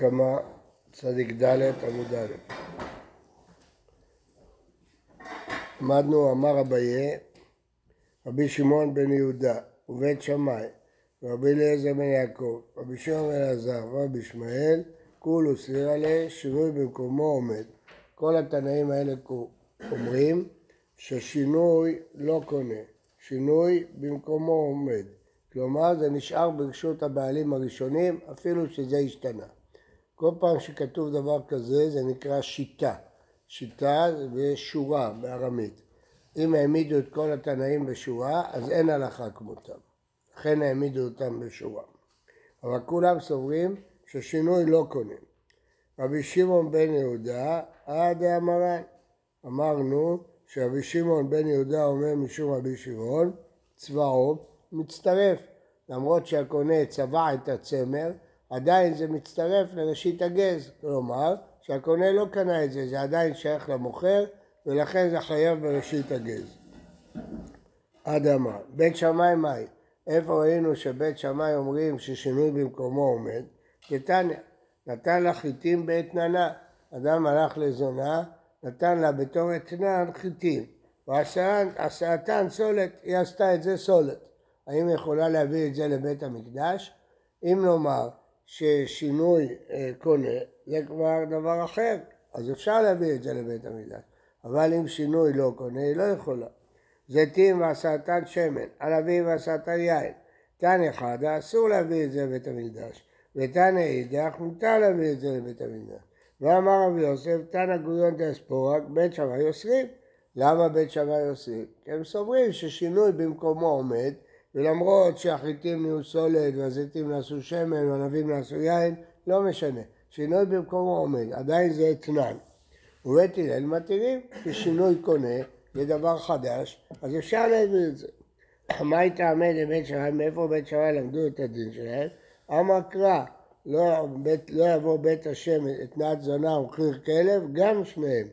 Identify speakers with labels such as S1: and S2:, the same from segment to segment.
S1: הקמה, צדיק ד' עמוד א'. למדנו, אמר אביי, רבי שמעון בן יהודה ובית שמאי ורבי אליעזר בן יעקב, רבי שמעון בן אלעזר ורבי ישמעאל, כולו סבירה לשינוי במקומו עומד. כל התנאים האלה אומרים ששינוי לא קונה, שינוי במקומו עומד. כלומר זה נשאר ברשות הבעלים הראשונים אפילו שזה השתנה. כל פעם שכתוב דבר כזה זה נקרא שיטה. שיטה ושורה בארמית. אם העמידו את כל התנאים בשורה אז אין הלכה כמותם. לכן העמידו אותם בשורה. אבל כולם סוברים ששינוי לא קונים. רבי שמעון בן יהודה, עד המרן. אמרנו שרבי שמעון בן יהודה אומר משום רבי שמעון, צבאו מצטרף. למרות שהקונה צבע את הצמר, עדיין זה מצטרף לראשית הגז. כלומר, שהקונה לא קנה את זה, זה עדיין שייך למוכר, ולכן זה חייב בראשית הגז. אמר. בית שמאי מהי? איפה ראינו שבית שמאי אומרים ששינוי במקומו עומד? כתניא, נתן לה חיטים באתננה. אדם הלך לזונה, נתן לה בתור אתנן חיטים. ועשאתן סולת, היא עשתה את זה סולת. האם היא יכולה להביא את זה לבית המקדש? אם נאמר ששינוי אה, קונה, זה כבר דבר אחר, אז אפשר להביא את זה לבית המקדש. אבל אם שינוי לא קונה, היא לא יכולה. זיתים ועשאתן שמן, ענבים ועשאתן יין. תן אחד, אסור להביא את זה לבית המקדש. ותנא אידך, מותר להביא את זה לבית המקדש. ואמר רבי יוסף, תנא גוריון דאספורק, בית שמאי אוסרים. למה בית שמאי אוסרים? כי הם סוברים ששינוי במקומו עומד, ולמרות שהחיטים נהיו סולד והזיתים נעשו שמן והענבים נעשו יין, לא משנה. שינוי במקומו עומד, עדיין זה אתנן. ובית הלל מתירים, ששינוי קונה זה דבר חדש, אז אפשר להביא את זה. מה הייתה עמד לבית שמאי, מאיפה בית שמאי למדו את הדין שלהם? אמר קרא, לא, בית, לא יבוא בית השם אתנת זונה ומחיר כלב, גם שניהם.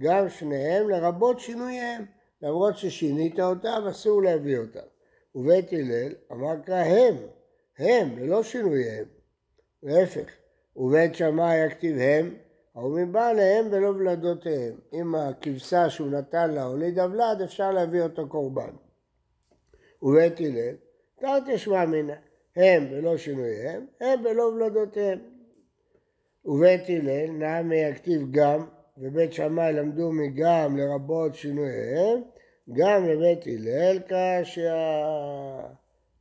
S1: גם שניהם לרבות שינוייהם. למרות ששינית אותם, אסור להביא אותם. ובית הלל אמר קרא הם, הם, ללא שינוייהם. להפך. ובית שמאי יכתיב הם, האומרים בא עליהם ולא ולדותיהם. אם הכבשה שהוא נתן לה הוליד הוולד, אפשר להביא אותו קורבן. ובית הלל, תרתי שמע מינא, הם ולא שינוייהם, הם ולא ולדותיהם. ובית הלל נעמי יכתיב גם, ובית שמאי למדו מגם לרבות שינוייהם, גם לבית הלל קשה.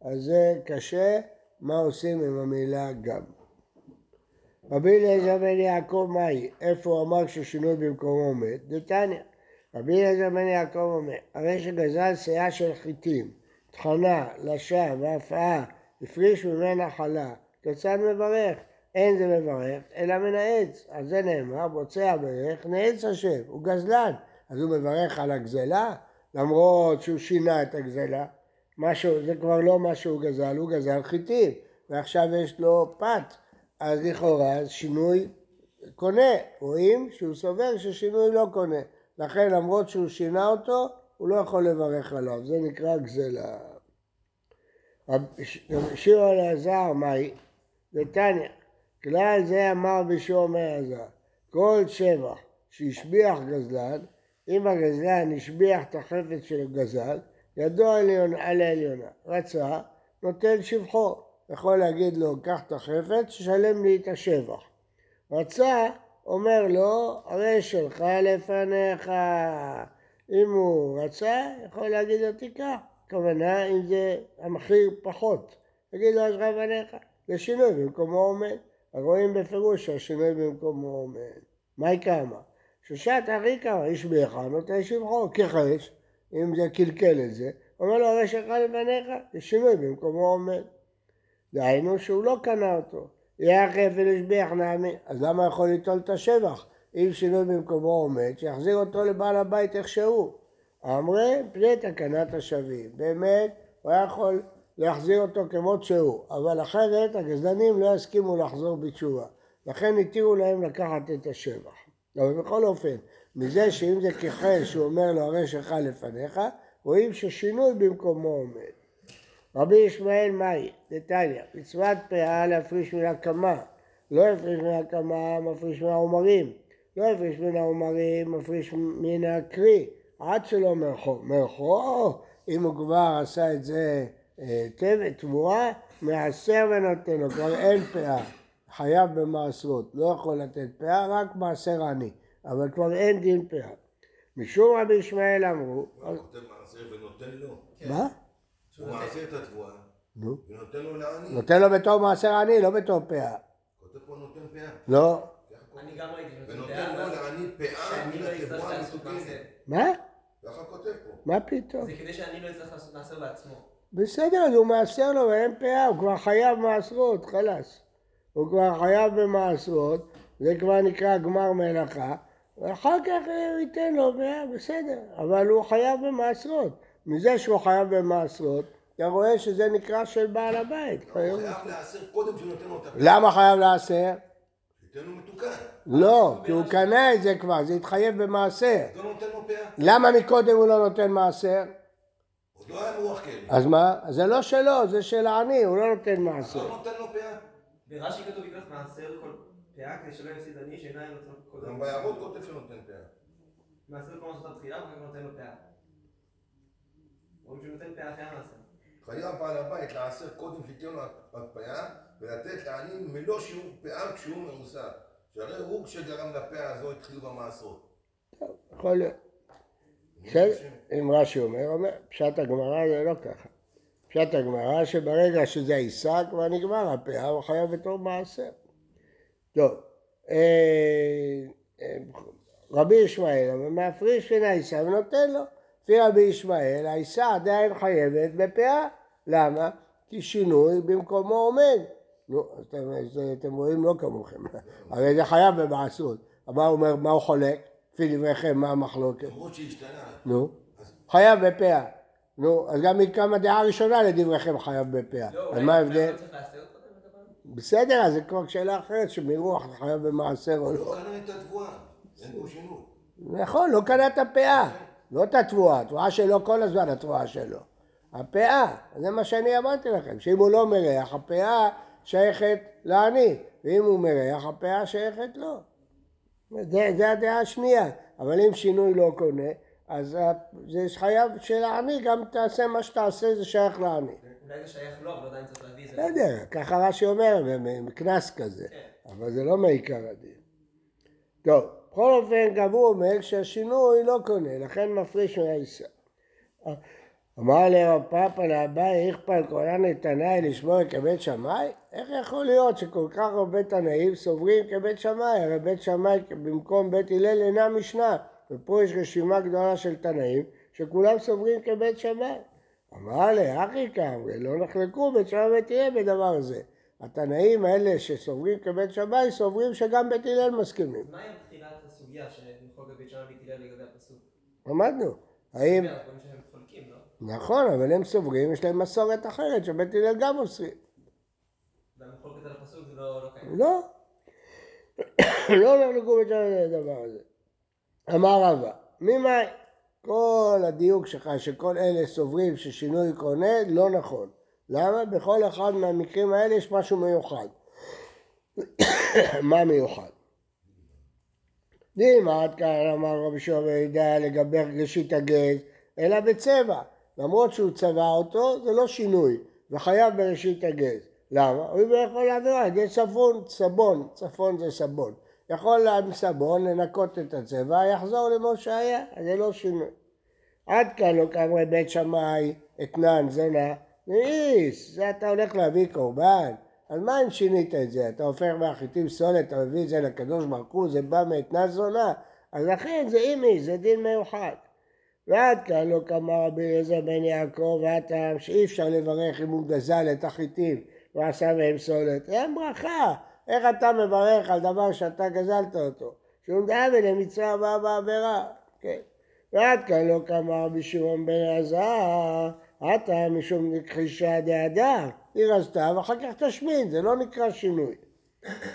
S1: אז זה קשה, מה עושים עם המילה גם. רבי אליעזר בן יעקב מהי? איפה הוא אמר ששינוי במקומו עומד? דתניא. רבי אליעזר בן יעקב אומר, הרי שגזל שאה של חיטים, טחנה, לשה והפאה, הפריש ממנה חלה, כיצד מברך? אין זה מברך, אלא מן העץ. על זה נאמר, בוצע ברך, נעץ השם, הוא גזלן. אז הוא מברך על הגזלה? למרות שהוא שינה את הגזלה. משהו, זה כבר לא מה שהוא גזל, הוא גזל חיטים, ועכשיו יש לו פת. אז לכאורה שינוי קונה, רואים שהוא סובר ששינוי לא קונה. לכן למרות שהוא שינה אותו, הוא לא יכול לברך עליו, זה נקרא גזלה. שירו אלעזר, מהי? נתניה, כלל זה אמר בשום אלעזר, כל שבח שהשביח גזלן, אם הגזלן השביח את החפץ של הגזל, ידו על העליונה, רצה, נותן שבחו. יכול להגיד לו, קח את החפץ, שלם לי את השבח. רצה, אומר לו, הרי שלך לפניך. אם הוא רצה, יכול להגיד לו, תיקח. הכוונה, אם זה המחיר פחות. תגיד לו, אז רב עליך. זה שינוי במקומו עומד. רואים בפירוש שהשינוי במקומו עומד. מה יקרא? שושת אריקה, איש ביך, נותן שבחו, כחש, אם זה קלקל את זה, אומר לו, הרי שלך לפניך, זה שינוי במקומו עומד. דהיינו שהוא לא קנה אותו. יהיה חפל השביח נעמי, אז למה יכול ליטול את השבח? אם שינוי במקומו עומד, שיחזיר אותו לבעל הבית איך שהוא. אמרי פני תקנת השבים. באמת, הוא היה יכול להחזיר אותו כמות שהוא, אבל אחרת הגזלנים לא יסכימו לחזור בתשובה. לכן התירו להם לקחת את השבח. אבל בכל אופן, מזה שאם זה כחל שהוא אומר לו הרי שלך לפניך, רואים ששינוי במקומו עומד. רבי ישמעאל מאי, דתניא, מצוות פאה להפריש מן הקמה, לא הפריש מן הקמה, מפריש מן העומרים. לא הפריש מן העומרים, מפריש מן הקרי, עד שלא מרחו. מרחו, אם הוא כבר עשה את זה אה, תבואה, מעשר ונותן לו, כבר אין פאה. חייב במעשרות, לא יכול לתת פאה, רק מעשר עני, אבל כבר אין דין פאה. משום רבי ישמעאל אמרו...
S2: הוא כותב מעשר ונותן לו.
S1: מה?
S2: הוא מעשר את התבואה,
S1: נו.
S2: ונותן לו לעני.
S1: נותן לו בתור מעשר עני, לא בתור פאה.
S2: כותב פה נותן פאה.
S1: לא.
S3: אני גם ראיתי נותן
S2: ונותן לו לעני פאה
S3: שאני לא
S2: מן
S3: אצטרך
S2: התבואה
S3: לעשות מעשר.
S2: המתוקנת.
S1: מה?
S2: ככה כותב פה.
S1: מה פתאום?
S3: זה כדי שאני לא אצטרך לעשות מעשר בעצמו.
S1: בסדר, אז הוא מעשר לו ואין פאה, הוא כבר חייב מעשרות, חלאס. הוא כבר חייב במעשרות, זה כבר נקרא גמר מלאכה, ואחר כך הוא ייתן לו בסדר, אבל הוא חייב במעשרות. מזה שהוא חייב במעשרות, אתה רואה שזה נקרא של בעל הבית.
S2: הוא
S1: חייב-
S2: להעשר קודם שנותן לו את הפאה.
S1: למה חייב
S2: מתוקן.
S1: לא, כי הוא קנה את זה כבר, זה התחייב במעשר.
S2: לא נותן.
S1: למה מקודם הוא לא נותן מעשר?
S2: עוד לא היה מרוח כלב.
S1: אז מה? זה לא שלו, זה של העני, הוא לא נותן מעשר.
S2: לא נותן לו פאה.
S3: ברש"י כתוב ייקח מעשר כל פאה כדי שלא יפסיד עני שאינה נותן לו
S2: גם
S3: קודם.
S2: ביערות כותב שנותן פאה.
S3: מעשר כל מה שאתה תחילה ואחר כך נותן לו פאה. אומרים שהוא נותן פאה אחרי המעשר.
S2: חייב בעל הבית לעשר קודם שייתן לו הפאה ולתת לעני מלוא שיעור פאה כשהוא מעושר. שהרי הוא כשגרם לפאה הזו התחיל במעשרות.
S1: יכול להיות. אם רש"י אומר, אומר, פשט הגמרא זה לא ככה. פשט הגמרא שברגע שזה עיסה כבר נגמר הפאה, הוא חייב בתור מעשר. טוב, אה, אה, רבי ישמעאל, אבל מהפריש מן העיסה ונותן לו. לפי רבי ישמעאל, העיסה עדיין חייבת בפאה. למה? כי שינוי במקומו עומד. נו, אתם, אתם רואים לא כמוכם, הרי זה חייב במעשרות. מה הוא אומר, מה הוא חולק? לפי דבריכם, מה המחלוקת?
S2: למרות שהשתנה.
S1: נו, חייב בפאה. נו, אז גם מכמה דעה ראשונה לדבריכם חייב בפאה.
S3: לא,
S1: אז
S3: אולי
S1: מה ההבדל? בסדר, אז זה כבר שאלה אחרת, שמרוח זה חייב במעשר או לא.
S2: לא קנה את התבואה. אין פה שינוי.
S1: נכון, לא קנה את הפאה, לא את התבואה, התבואה שלו כל הזמן התבואה שלו. הפאה, זה מה שאני אמרתי לכם, שאם הוא לא מריח, הפאה שייכת לעני, ואם הוא מריח, הפאה שייכת לו. זה, זה הדעה השנייה, אבל אם שינוי לא קונה, אז ה- זה חייב של העני, גם תעשה מה שתעשה, זה שייך לעני.
S3: אולי זה שייך לו, אבל עדיין צריך להביא את זה.
S1: בסדר, ככה רש"י אומר, קנס כזה,
S3: כן.
S1: אבל זה לא מעיקר הדין. טוב, בכל אופן גם הוא אומר שהשינוי לא קונה, לכן מפריש מהעיסה. אמר לרב פאפא לאביי, איך פעל כהנא תנאי לשמור כבית שמאי? איך יכול להיות שכל כך הרבה תנאים סוברים כבית שמאי? הרי בית שמאי במקום בית הלל אינה משנה, ופה יש רשימה גדולה של תנאים שכולם סוברים כבית שמאי. אמר לי, אחי כאמרי, לא נחלקו בית שמאי ובית הלל בדבר הזה. התנאים האלה שסוברים כבית שמאי סוברים שגם בית הלל מסכימים.
S3: מה עם תחילת הסוגיה שמחוק בבית שמאי בית הלל לגבי הפסוק?
S1: למדנו. האם...
S3: לא?
S1: נכון, אבל הם סוברים, יש להם מסורת אחרת שבית הלל גם עושים.
S3: והמחלוקת על הפסוק זה לא לא קיים.
S1: לא. לא נחלקו בית שמאי לדבר הזה. אמר רבא, ממאי? כל הדיוק שלך שכל אלה סוברים ששינוי קונה, לא נכון. למה? בכל אחד מהמקרים האלה יש משהו מיוחד. מה מיוחד? דימה עד כאן אמר רבי שועה וידע לגבי ראשית הגז, אלא בצבע. למרות שהוא צבע אותו, זה לא שינוי, וחייב בראשית הגז. למה? הוא יכול להעביר על ידי סבון, סבון, צפון זה סבון. יכול עם סבון לנקות את הצבע, יחזור למה שהיה, זה לא שינוי. עד כאן לא כאמרי בית שמאי, אתנן, זונה, מאיס, זה אתה הולך להביא קורבן. אז מה אם שינית את זה? אתה הופך מהחיטים סולת, אתה מביא את זה לקדוש ברוך הוא, זה בא מאתנן זונה. אז לכן זה אימי, זה דין מיוחד. ועד כאן לא קמה רבי אליעזר בן יעקב, והטעם שאי אפשר לברך אם הוא גזל את החיטים ועשה מהם סולת. אין ברכה. איך אתה מברך על דבר שאתה גזלת אותו? שום דאבל למצווה הבאה בעבירה. כן. ועד כאן לא קמה רבי שמעון בן אלעזר, עתה משום נכחישה דהדר, היא רזתה ואחר כך תשמין, זה לא נקרא שינוי.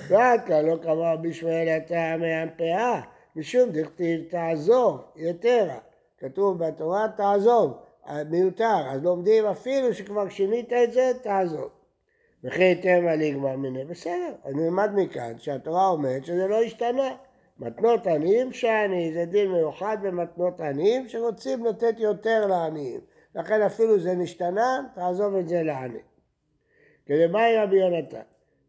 S1: ועד כאן לא קמה רבי ישמעאל עתה מהפאה, משום דכתיב תעזוב, יתרה. כתוב בתורה תעזוב, מיותר, אז לומדים אפילו שכבר שינית את זה, תעזוב. וכי תמה ליגמר מיני, בסדר, אז נלמד מכאן שהתורה אומרת שזה לא השתנה. מתנות עניים שעני זה דין מיוחד במתנות עניים שרוצים לתת יותר לעניים. לכן אפילו זה נשתנה, תעזוב את זה לעני. כדמאי רבי יונתן,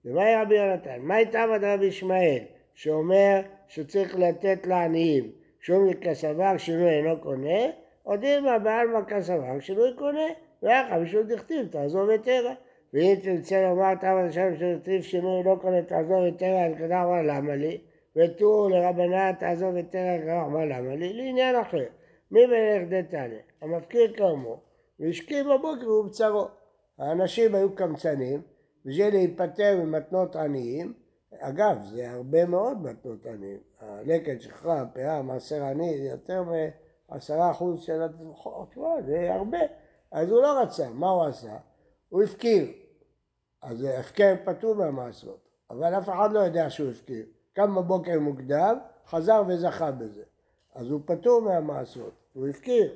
S1: דמאי רבי יונתן, מה איתם עד רבי ישמעאל, שאומר שצריך לתת לעניים, שום כסבר שינוי אינו קונה, או דילמה בעלמא כסבר שינוי קונה, ואחר משום דכתיב תעזוב את תרא. ואם תרצה לומר תמה לשם שדכתיב שינוי לא קונה תעזוב את תרא, כדאי אמר למה לי? ותו לרבנן תעזוב את תרא, כדאי אמר למה לי? לעניין אחר. מי מלך דתניא? המפקיר כרמו, והשכיב בבוקר ובצרו. האנשים היו קמצנים, בשביל להיפטר ממתנות עניים, אגב, זה הרבה מאוד מתנות עניים. הלקט שלך, הפאה, מעשר עני, זה יותר מעשרה אחוז של התמוכות, זה הרבה. אז הוא לא רצה, מה הוא עשה? הוא הפקיר. אז הפקר פטור מהמעשרות, אבל אף אחד לא יודע שהוא הפקיר. קם בבוקר מוקדם, חזר וזכה בזה. אז הוא פטור מהמעשרות, הוא הפקיר.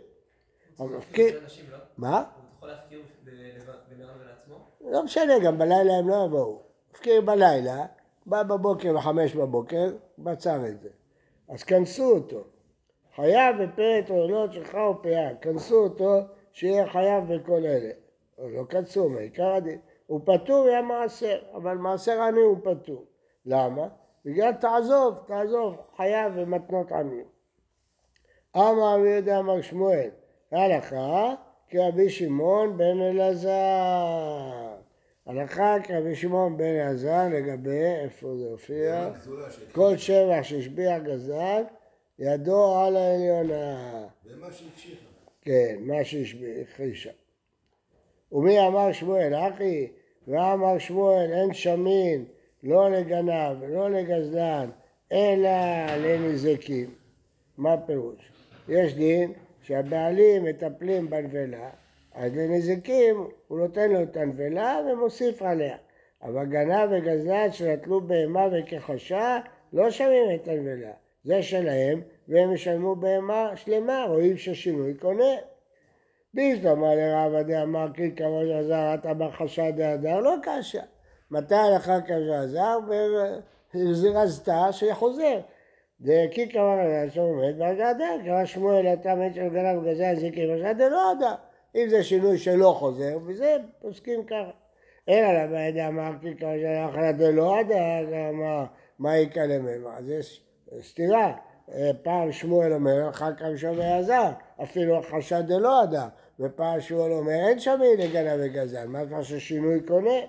S3: אנשים, לא?
S1: מה?
S3: הוא יכול להפקיר בינו לבין עצמו?
S1: לא משנה, גם בלילה הם לא יבואו. הפקיר בלילה, בא בבוקר בחמש בבוקר, בצר את זה. אז כנסו אותו. חייב בפרט עולות שלך ופאה, כנסו אותו שיהיה חייב בכל אלה. לא כנסו, מעיקר הדין. הוא פטור מהמעשר, אבל מעשר עני הוא פטור. למה? בגלל תעזוב, תעזוב, חייב במתנות עניים. אמר רבי יהודה אמר שמואל, הלכה כרבי שמעון בן אלעזר. הלכה כרבי שמעון בן אלעזר לגבי, איפה זה הופיע? כל שבח שהשביע גזל, ידו על העליונה.
S2: ומה שהקשיחה.
S1: כן, מה שהכחישה. ומי אמר שמואל, אחי? ואמר שמואל, אין שמין, לא לגנב ולא לגזלן, אלא לנזקים. מה הפירוש? יש דין שהבעלים מטפלים בנבלה, אז לנזקים הוא נותן לו את הנבלה ומוסיף עליה. אבל גנב וגזלן שנטלו בהמה וכחשה, לא שמים את הנבלה. זה שלהם, והם ישלמו בהמה שלמה, רואים ששינוי קונה. ביזדמה לרב עדי אמר כי כבוד עזר, אתה בחשד דהדר, לא קשה. מתי הלכה כבוד עזר? וזרזתה שחוזר. דקי כבוד עזר שעומד בהדר, קרא שמואל אתה מת של גנב וגזל זיקי ושד דלא אדם. אם זה שינוי שלא חוזר, וזה פוסקים ככה. אלא למה ידע אמר כי כבוד עזר אחרי דלא אדם, אמר מה יקה לממה. אז יש סתירה. אה, פעם שמואל אומר, אחר כך שומע עזר, אפילו חשד דלא אדם, ופעם שמואל אומר, אין שמי לגנב וגזל, מה כבר ששינוי קונה?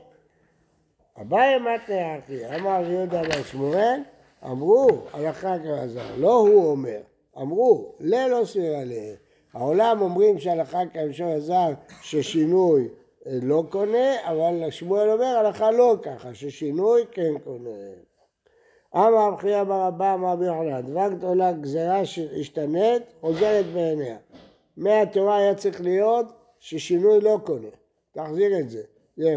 S1: אביי מתנה אחי, אמר רבי יהודה בן שמואל, אמרו, הלכה כעזר, לא הוא אומר, אמרו, ללא סבירה לה. העולם אומרים שהלכה כמשור עזר ששינוי לא קונה, אבל שמואל אומר הלכה לא ככה, ששינוי כן קונה. אמר רב חייא בר אבא אמר רבי יוחנן, דבר גדולה גזירה שהשתנית חוזרת בעיניה. מהתורה היה צריך להיות ששינוי לא קונה, תחזיר את זה.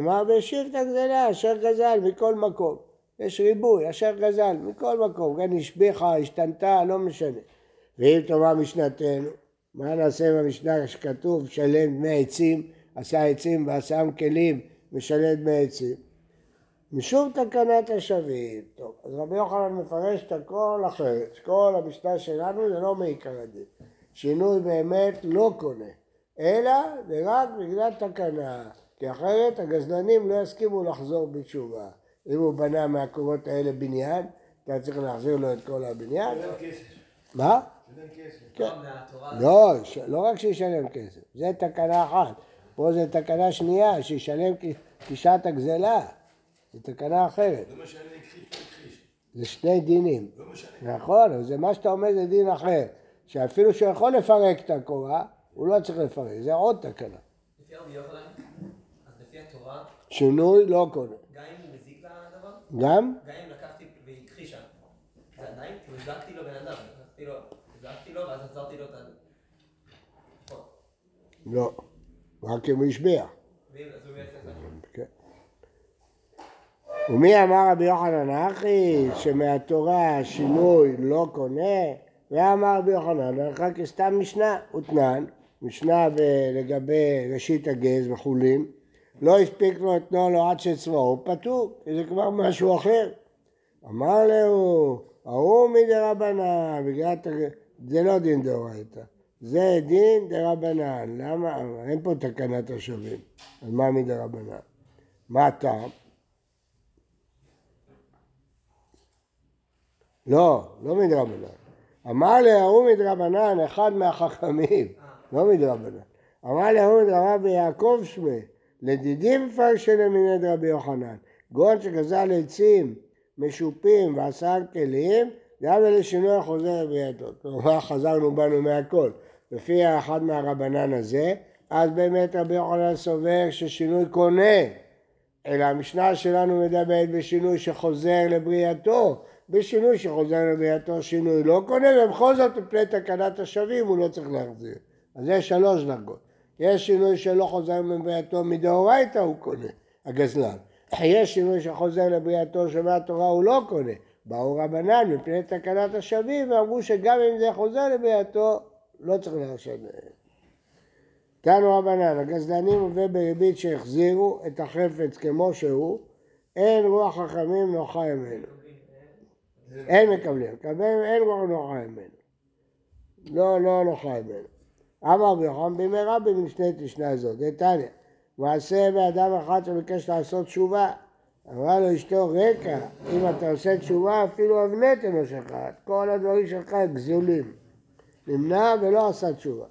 S1: מה והשיב את הגזלה אשר גזל מכל מקום. יש ריבוי, אשר גזל מכל מקום, כן השביחה, השתנתה, לא משנה. ואם תאמר משנתנו, מה נעשה במשנה שכתוב שלם דמי עצים, עשה עצים ועשם כלים, משלם דמי עצים? משום תקנת השבים. טוב, אז רבי יוחנן מפרש את הכל אחרת. כל המשנה שלנו זה לא מעיקר הדין. שינוי באמת לא קונה, אלא זה רק בגלל תקנה. כי אחרת הגזלנים לא יסכימו לחזור בתשובה. אם הוא בנה מהקומות האלה בניין, אתה צריך להחזיר לו את כל הבניין. מה?
S2: כסף.
S1: כן.
S3: לא.
S1: לא, רק שישלם כסף, זה תקנה אחת. פה זה תקנה שנייה, שישלם כשעת הגזלה. זו תקנה אחרת.
S2: לא משנה, הכחיש, הכחיש.
S1: זה שני דינים.
S2: לא משנה.
S1: נכון, אבל זה מה שאתה אומר זה דין אחר. שאפילו שהוא יכול לפרק את הקורה, הוא לא צריך לפרק, זה עוד תקנה.
S3: לפי רבי יוחנן, אז לפי התורה,
S1: שינוי לא קונה.
S3: גם אם הוא מזיק לדבר,
S1: גם?
S3: גם אם לקחתי והכחישה, זה עדיין, כאילו הזקתי לו בן אדם, לקחתי לו, ואז עצרתי לו את ה... נכון.
S1: לא. רק אם הוא השביע. כן. ומי אמר רבי יוחנן אחי שמהתורה שינוי לא קונה? ואמר רבי יוחנן הלכה כסתם משנה, ותנן, משנה לגבי ראשית הגז וחולין, לא הספיק לו אתנו לו עד שצבאו, פטור, כי זה כבר משהו אחר. אמר לו, ההוא מדרבנן, בגלל... זה לא דין דאורייתא, זה דין דרבנן. למה? אין פה תקנת השבים. אז מה מדרבנן? מה הטעם? לא, לא מדרבנן. אמר להוא מדרבנן, אחד מהחכמים, לא מדרבנן. אמר להוא מדרבנן ביעקב שמי, לדידים מפרשי למיני דרבי יוחנן. גון שגזל עצים משופים ועשה כלים, גם שינוי החוזר בידו. כלומר חזרנו בנו מהכל. לפי אחד מהרבנן הזה, אז באמת רבי יוחנן סובר ששינוי קונה, אלא המשנה שלנו מדברת בשינוי שחוזר לבריאתו, בשינוי שחוזר לבריאתו שינוי לא קונה, ובכל זאת מפני תקנת השבים הוא לא צריך להחזיר. אז יש שלוש דרגות. יש שינוי שלא חוזר לבריאתו מדאורייתא הוא קונה, הגזלן. יש שינוי שחוזר לבריאתו שמהתורה הוא לא קונה. באו רבנן מפני תקנת השבים ואמרו שגם אם זה חוזר לבריאתו לא צריך לשלם. תנו רבנן, הגזלנים עובד בריבית שהחזירו את החפץ כמו שהוא, אין רוח חכמים נוחה ממנו. אין מקבלים, מקבלים אין רוח נוחה ממנו. לא, לא נוחה ממנו. אמר רבי יוחנן בימי רבי משנית לשנה הזאת, דתניא, מעשה באדם אחד שביקש לעשות תשובה, אמרה לו אשתו רקע, אם אתה עושה תשובה אפילו אבנט אינו שלך, כל הדברים שלך גזולים. נמנע ולא עשה תשובה.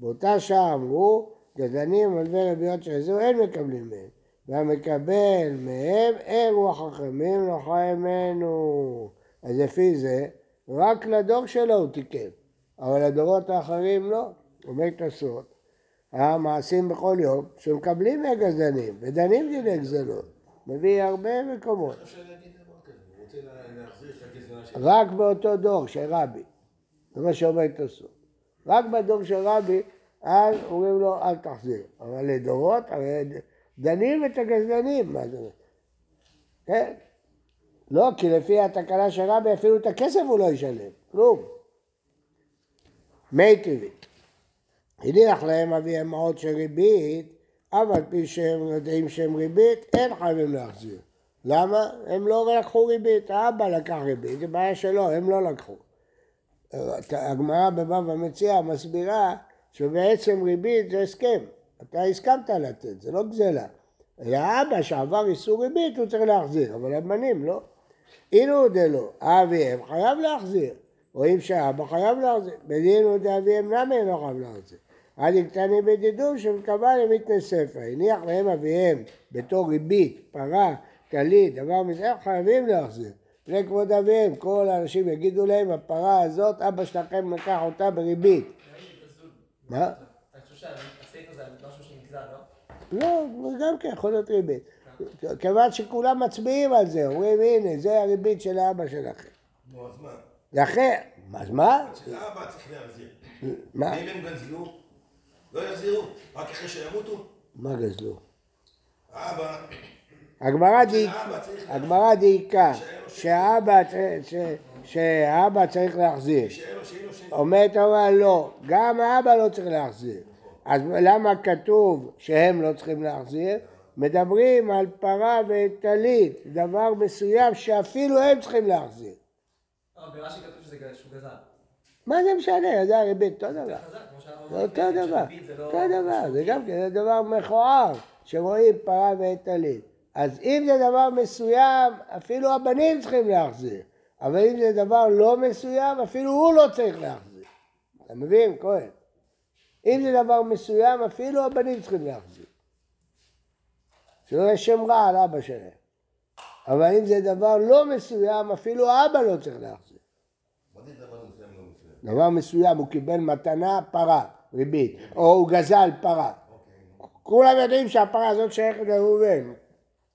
S1: באותה שעה אמרו, גזענים מלווה רביות שחזרו אין מקבלים מהם, והמקבל מהם אין רוח חכמים לא חי ממנו. אז לפי זה, רק לדור שלו הוא תיקן, אבל לדורות האחרים לא. אומר תסות, המעשים בכל יום שמקבלים מהגזענים ודנים דיני גזלות. מביא הרבה מקומות. רק באותו דור של רבי. זה מה שאומר תוספות. רק בדור של רבי, אז אומרים לו אל תחזיר. אבל לדורות, הרי דנים את הגזלנים, מה זה? כן. לא, כי לפי התקנה של רבי אפילו את הכסף הוא לא ישלם, כלום. מי טבעי. הניח להם אביהם עוד של ריבית, אף על פי שהם יודעים שהם ריבית, אין חייבים להחזיר. למה? הם לא לקחו ריבית, האבא לקח ריבית, זו בעיה שלו, הם לא לקחו. הגמרא בבבא מציע מסבירה שבעצם ריבית זה הסכם, אתה הסכמת לתת, זה לא גזלה. אלא האבא שעבר איסור ריבית הוא צריך להחזיר, אבל הבנים לא. אילו דלא, אביהם חייב להחזיר. רואים שהאבא חייב להחזיר. בדין הוא דאביהם למה אינו חייב להחזיר? עד יקטני בדידום שמקבל למתני ספר. הניח להם אביהם בתור ריבית, פרה, טלית, דבר מזה, חייבים להחזיר. לפני כבוד אביהם, כל האנשים יגידו להם, הפרה הזאת, אבא שלכם לקח אותה בריבית. מה?
S3: אני חושב שהסעיף הזה על משהו שנגזל, לא?
S1: לא, גם כן יכול להיות ריבית. כיוון שכולם מצביעים על זה, אומרים הנה, זה הריבית של האבא שלכם.
S2: נו, אז מה?
S1: לכן, אז מה?
S2: האבא צריך להחזיר.
S1: מה?
S2: אם הם גזלו, לא יחזירו, רק אחרי שימותו.
S1: מה גזלו?
S2: האבא,
S1: הגמרא דייקה, הגמרא דייקה, שהאבא צריך להחזיר. אומרת הרב לא, גם האבא לא צריך להחזיר. אז למה כתוב שהם לא צריכים להחזיר? מדברים על פרה וטלית, דבר מסוים שאפילו הם צריכים להחזיר.
S3: אבל ברש"י כתוב שזה גזל.
S1: מה זה משנה? זה הריבית, אותו דבר. זה אותו
S3: לפני,
S1: דבר,
S3: לא-
S1: אותו דבר, זה גם כן, זה דבר מכוער, שרואים פרה וטלית. אז אם זה דבר מסוים, אפילו הבנים צריכים להחזיר. אבל אם זה דבר לא מסוים, אפילו הוא לא צריך להחזיר. אתה מבין, כהן? אם זה דבר מסוים, אפילו הבנים צריכים להחזיר. שלא יהיה שם רע על אבא שלהם. אבל אם זה דבר לא מסוים, אפילו האבא לא צריך להחזיר.
S2: מה זה דבר מסוים לא מסוים?
S1: דבר מסוים, הוא קיבל מתנה פרה, ריבית, או הוא גזל פרה. כולם יודעים שהפרה הזאת שייכת לראובן,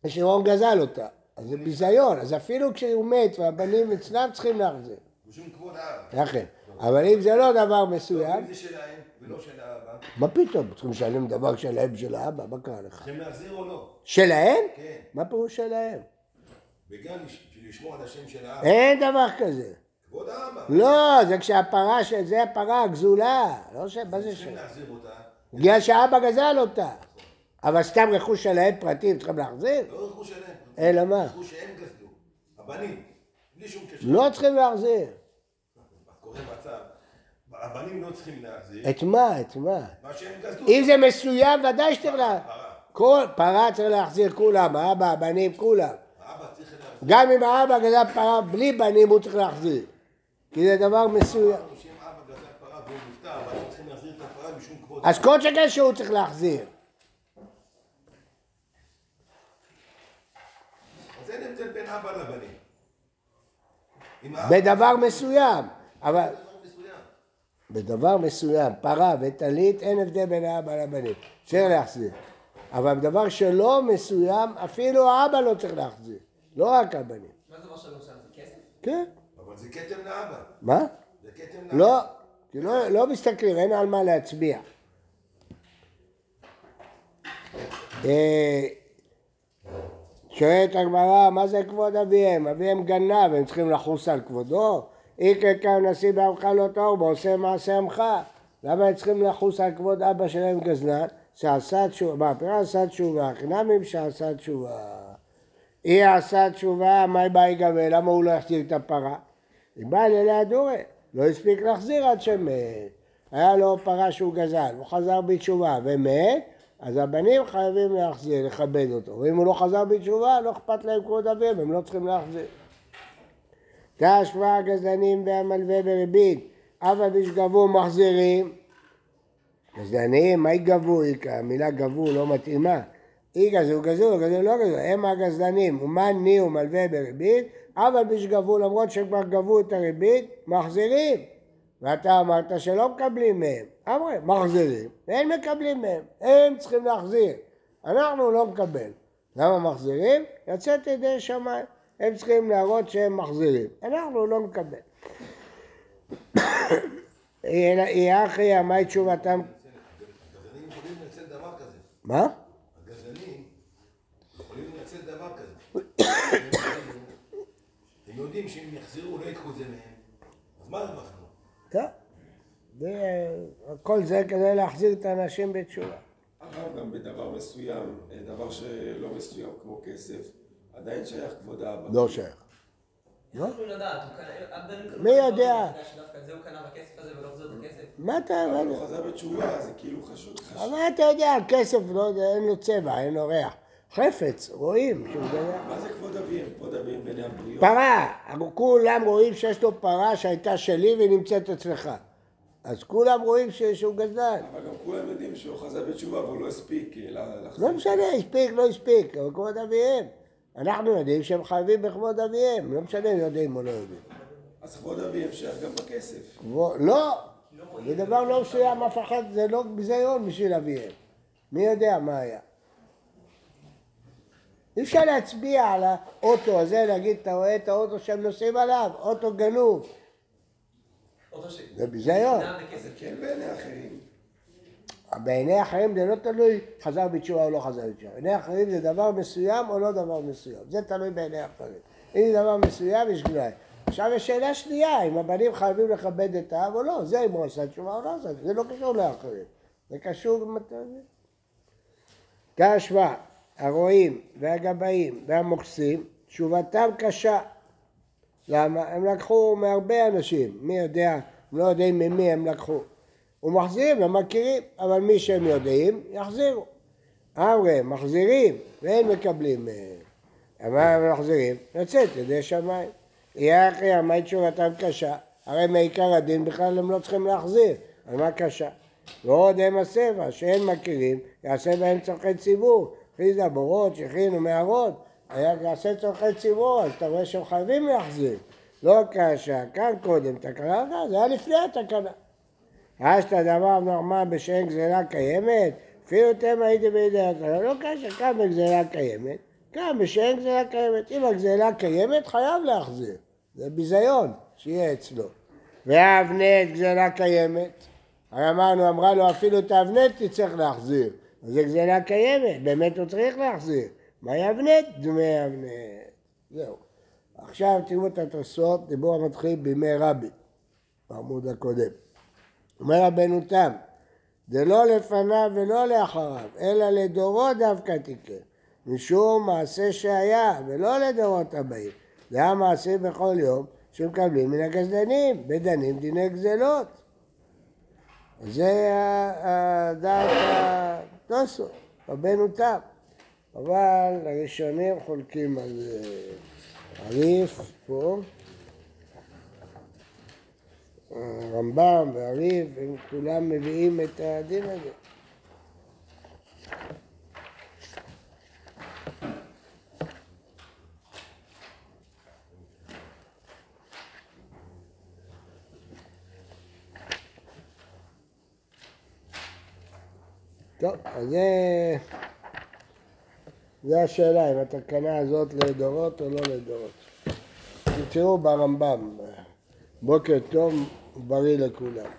S1: ושרון גזל אותה. אז זה ביזיון, אז אפילו כשהוא מת והבנים אצלם צריכים להחזיר.
S2: בשום כבוד האבא.
S1: לכן. אבל אם זה לא דבר
S2: לא,
S1: מסוים,
S2: אם זה שלהם ולא של האבא,
S1: מה פתאום? צריכים לשלם דבר שלהם של האבא, מה קרה לך?
S2: צריכים להחזיר או לא?
S1: שלהם?
S2: כן.
S1: מה פירוש שלהם?
S2: וגם לשמור על השם של האבא.
S1: אין דבר כזה.
S2: כבוד האבא.
S1: לא, זה כשהפרה, ש- זה הפרה הגזולה. לא ש... מה זה ש...
S2: צריכים להחזיר אותה.
S1: בגלל שהאבא גזל אותה. אבל סתם רכוש שלהם פרטי, צריכים להחזיר?
S2: לא רכוש שלהם.
S1: אלא מה?
S2: רכוש שהם גזלו. הבנים. בלי שום קשר.
S1: לא צריכים להחזיר.
S2: קורה מצב, הבנים לא צריכים להחזיר,
S1: את מה? את מה?
S2: מה שהם גזלו.
S1: אם זה מסוים, ודאי שצריך לה...
S2: פרה.
S1: כל פרה צריך להחזיר כולם, האבא, הבנים, כולם.
S2: להחזיר.
S1: גם אם האבא גזל פרה בלי בנים, הוא צריך להחזיר. כי זה דבר מסוים.
S2: להחזיר.
S1: אז כל שכן שהוא צריך להחזיר.
S2: אז אין הבדל בין אבא לבנים.
S1: בדבר מסוים. אבל. בדבר מסוים, פרה וטלית, אין הבדל בין האבא לבנים. צריך להחזיר. אבל בדבר שלא מסוים, אפילו האבא לא צריך להחזיר. לא רק הבנים.
S3: מה זה דבר שלנו שם? זה כסף?
S1: כן.
S2: אבל זה כתם לאבא.
S1: מה?
S2: זה כתם לאבא.
S1: לא. כי לא, לא מסתכלים, אין על מה להצביע. אה, שואלת הגמרא, מה זה כבוד אביהם? אביהם גנב, הם צריכים לחוס על כבודו? איקרא קם נשיא בעמך לא טוב, ועושה מעשה עמך. למה הם צריכים לחוס על כבוד אבא שלהם גזלן? שעשה תשובה, מה, פרה עשה תשובה, חינמים שעשה תשובה. היא עשה תשובה, מה בא ייגבה? למה הוא לא יחזיר את הפרה? היא באה ללאה דורי, לא הספיק להחזיר עד שמת. היה לו פרה שהוא גזל, הוא חזר בתשובה ומת, אז הבנים חייבים להחזיר, לכבד אותו. ואם הוא לא חזר בתשובה, לא אכפת להם כבוד אביהם, הם לא צריכים להחזיר. תשמע הגזלנים והמלווה בריבית, אף על פי שגבו מחזירים. גזלנים, מה יגבו? המילה גבו לא מתאימה. אי גזול, גזול, גזול, לא גזול, הם הגזלנים, ומה ני ומלווה בריבית, אף על פי שגבו, למרות שהם כבר גבו את הריבית, מחזירים. ואתה אמרת שלא מקבלים מהם. אמרי, מחזירים, והם מקבלים מהם, הם צריכים להחזיר. אנחנו לא נקבל. למה מחזירים? יצאת ידי שמיים. הם צריכים להראות שהם מחזירים. אנחנו לא נקבל. יהיה אחי, מהי תשובתם?
S2: הגזלנים יכולים לנצל דבר כזה.
S1: מה?
S2: הגזלנים יכולים לנצל דבר כזה. הם יודעים שאם יחזרו לא ייקחו את זה מהם. אז מה הרווחנו?
S1: טוב. זה- כל זה כדי להחזיר את האנשים בתשובה.
S4: הרב גם בדבר מסוים, אה, דבר שלא מסוים כמו כסף, עדיין שייך כבוד האבא.
S1: לא שייך. לא? מי יודע? מה אתה...
S4: אבל הוא חזר בתשובה, זה כאילו חשוב.
S1: אבל אתה יודע, כסף לא אין לו צבע, אין לו ריח. חפץ, רואים.
S4: מה זה כבוד אביהם? כבוד אביהם בעיני הבריות.
S1: פרה, אבל כולם רואים שיש לו פרה שהייתה שלי והיא נמצאת אצלך. אז כולם רואים שהוא גזלן.
S4: אבל גם כולם יודעים שהוא חזר בתשובה והוא לא הספיק אה.
S1: לא משנה, הספיק, לא הספיק, אבל כבוד אביהם. אנחנו יודעים שהם חייבים בכבוד אביהם, לא משנה אם יודעים או לא יודעים.
S4: אז כבוד אביהם שייך גם בכסף.
S1: כבוד- לא, זה דבר לא מסוים, אף אחד, זה לא ביזיון בשביל אביהם. מי יודע מה היה. אי אפשר להצביע על האוטו הזה, להגיד, אתה רואה את האוטו שהם נוסעים עליו? אוטו גנוב. זה ביזיון.
S4: זה. כן בעיני אחרים.
S1: בעיני אחרים זה לא תלוי חזר בתשובה או לא חזר בתשובה. בעיני אחרים זה דבר מסוים או לא דבר מסוים. זה תלוי בעיני אחרים. אם זה דבר מסוים יש גנאי. עכשיו יש שאלה שנייה, אם הבנים חייבים לכבד את האב או לא, זה אם הוא עשה תשובה או לא עשה, זה לא קשור לאחרים. זה קשור למתנים. תשמע, הרועים והגבאים והמוקסים, תשובתם קשה. למה? הם לקחו מהרבה אנשים, מי יודע, לא יודעים ממי הם לקחו. ומחזירים, הם מכירים, אבל מי שהם יודעים, יחזירו. אמרי, מחזירים, ואין מקבלים מהם. אבל מחזירים, לצאת ידי שמיים. יהיה אחי, מהי תשובתם קשה? הרי מעיקר הדין בכלל הם לא צריכים להחזיר, על מה קשה? ועוד הם הסבע, שאין מכירים, יעשה בהם צורכי ציבור. חיזה בורות, שכין ומערות, יעשה צורכי ציבור, אז אתה רואה שהם חייבים להחזיר. לא קשה, כאן קודם תקנה, לא, זה היה לפני התקנה. אשתא דמר נורמה בשאין גזירה קיימת, אפילו תמה הייתי בידי התקנה, לא קשה, כאן בגזירה קיימת, כאן בשאין גזירה קיימת. אם הגזירה קיימת, חייב להחזיר. זה ביזיון שיהיה אצלו. והאבנט גזירה קיימת, הרי אמרנו, אמרה לו אפילו את האבנט תצטרך להחזיר. זה גזירה קיימת, באמת הוא צריך להחזיר. מהי אבנט? דמי אבנט. זהו. עכשיו תראו את התוספות, דיבור המתחיל בימי רבי, בעמוד הקודם. אומר רבנו תם, דלא לפניו ולא לאחריו, אלא לדורות דווקא תיקן, משום מעשה שהיה ולא לדורות הבאים. זה היה מעשה בכל יום שמקבלים מן הגזלנים, בדנים דיני גזלות. זה דעת התוספות, רבנו תם. אבל הראשונים חולקים על אה, הריף פה, הרמב"ם והריף, הם כולם מביאים את הדין הזה. טוב, אז זה... זה השאלה, אם התקנה הזאת לדורות או לא לדורות. תראו ברמב"ם, בוקר טוב ובריא לכולם.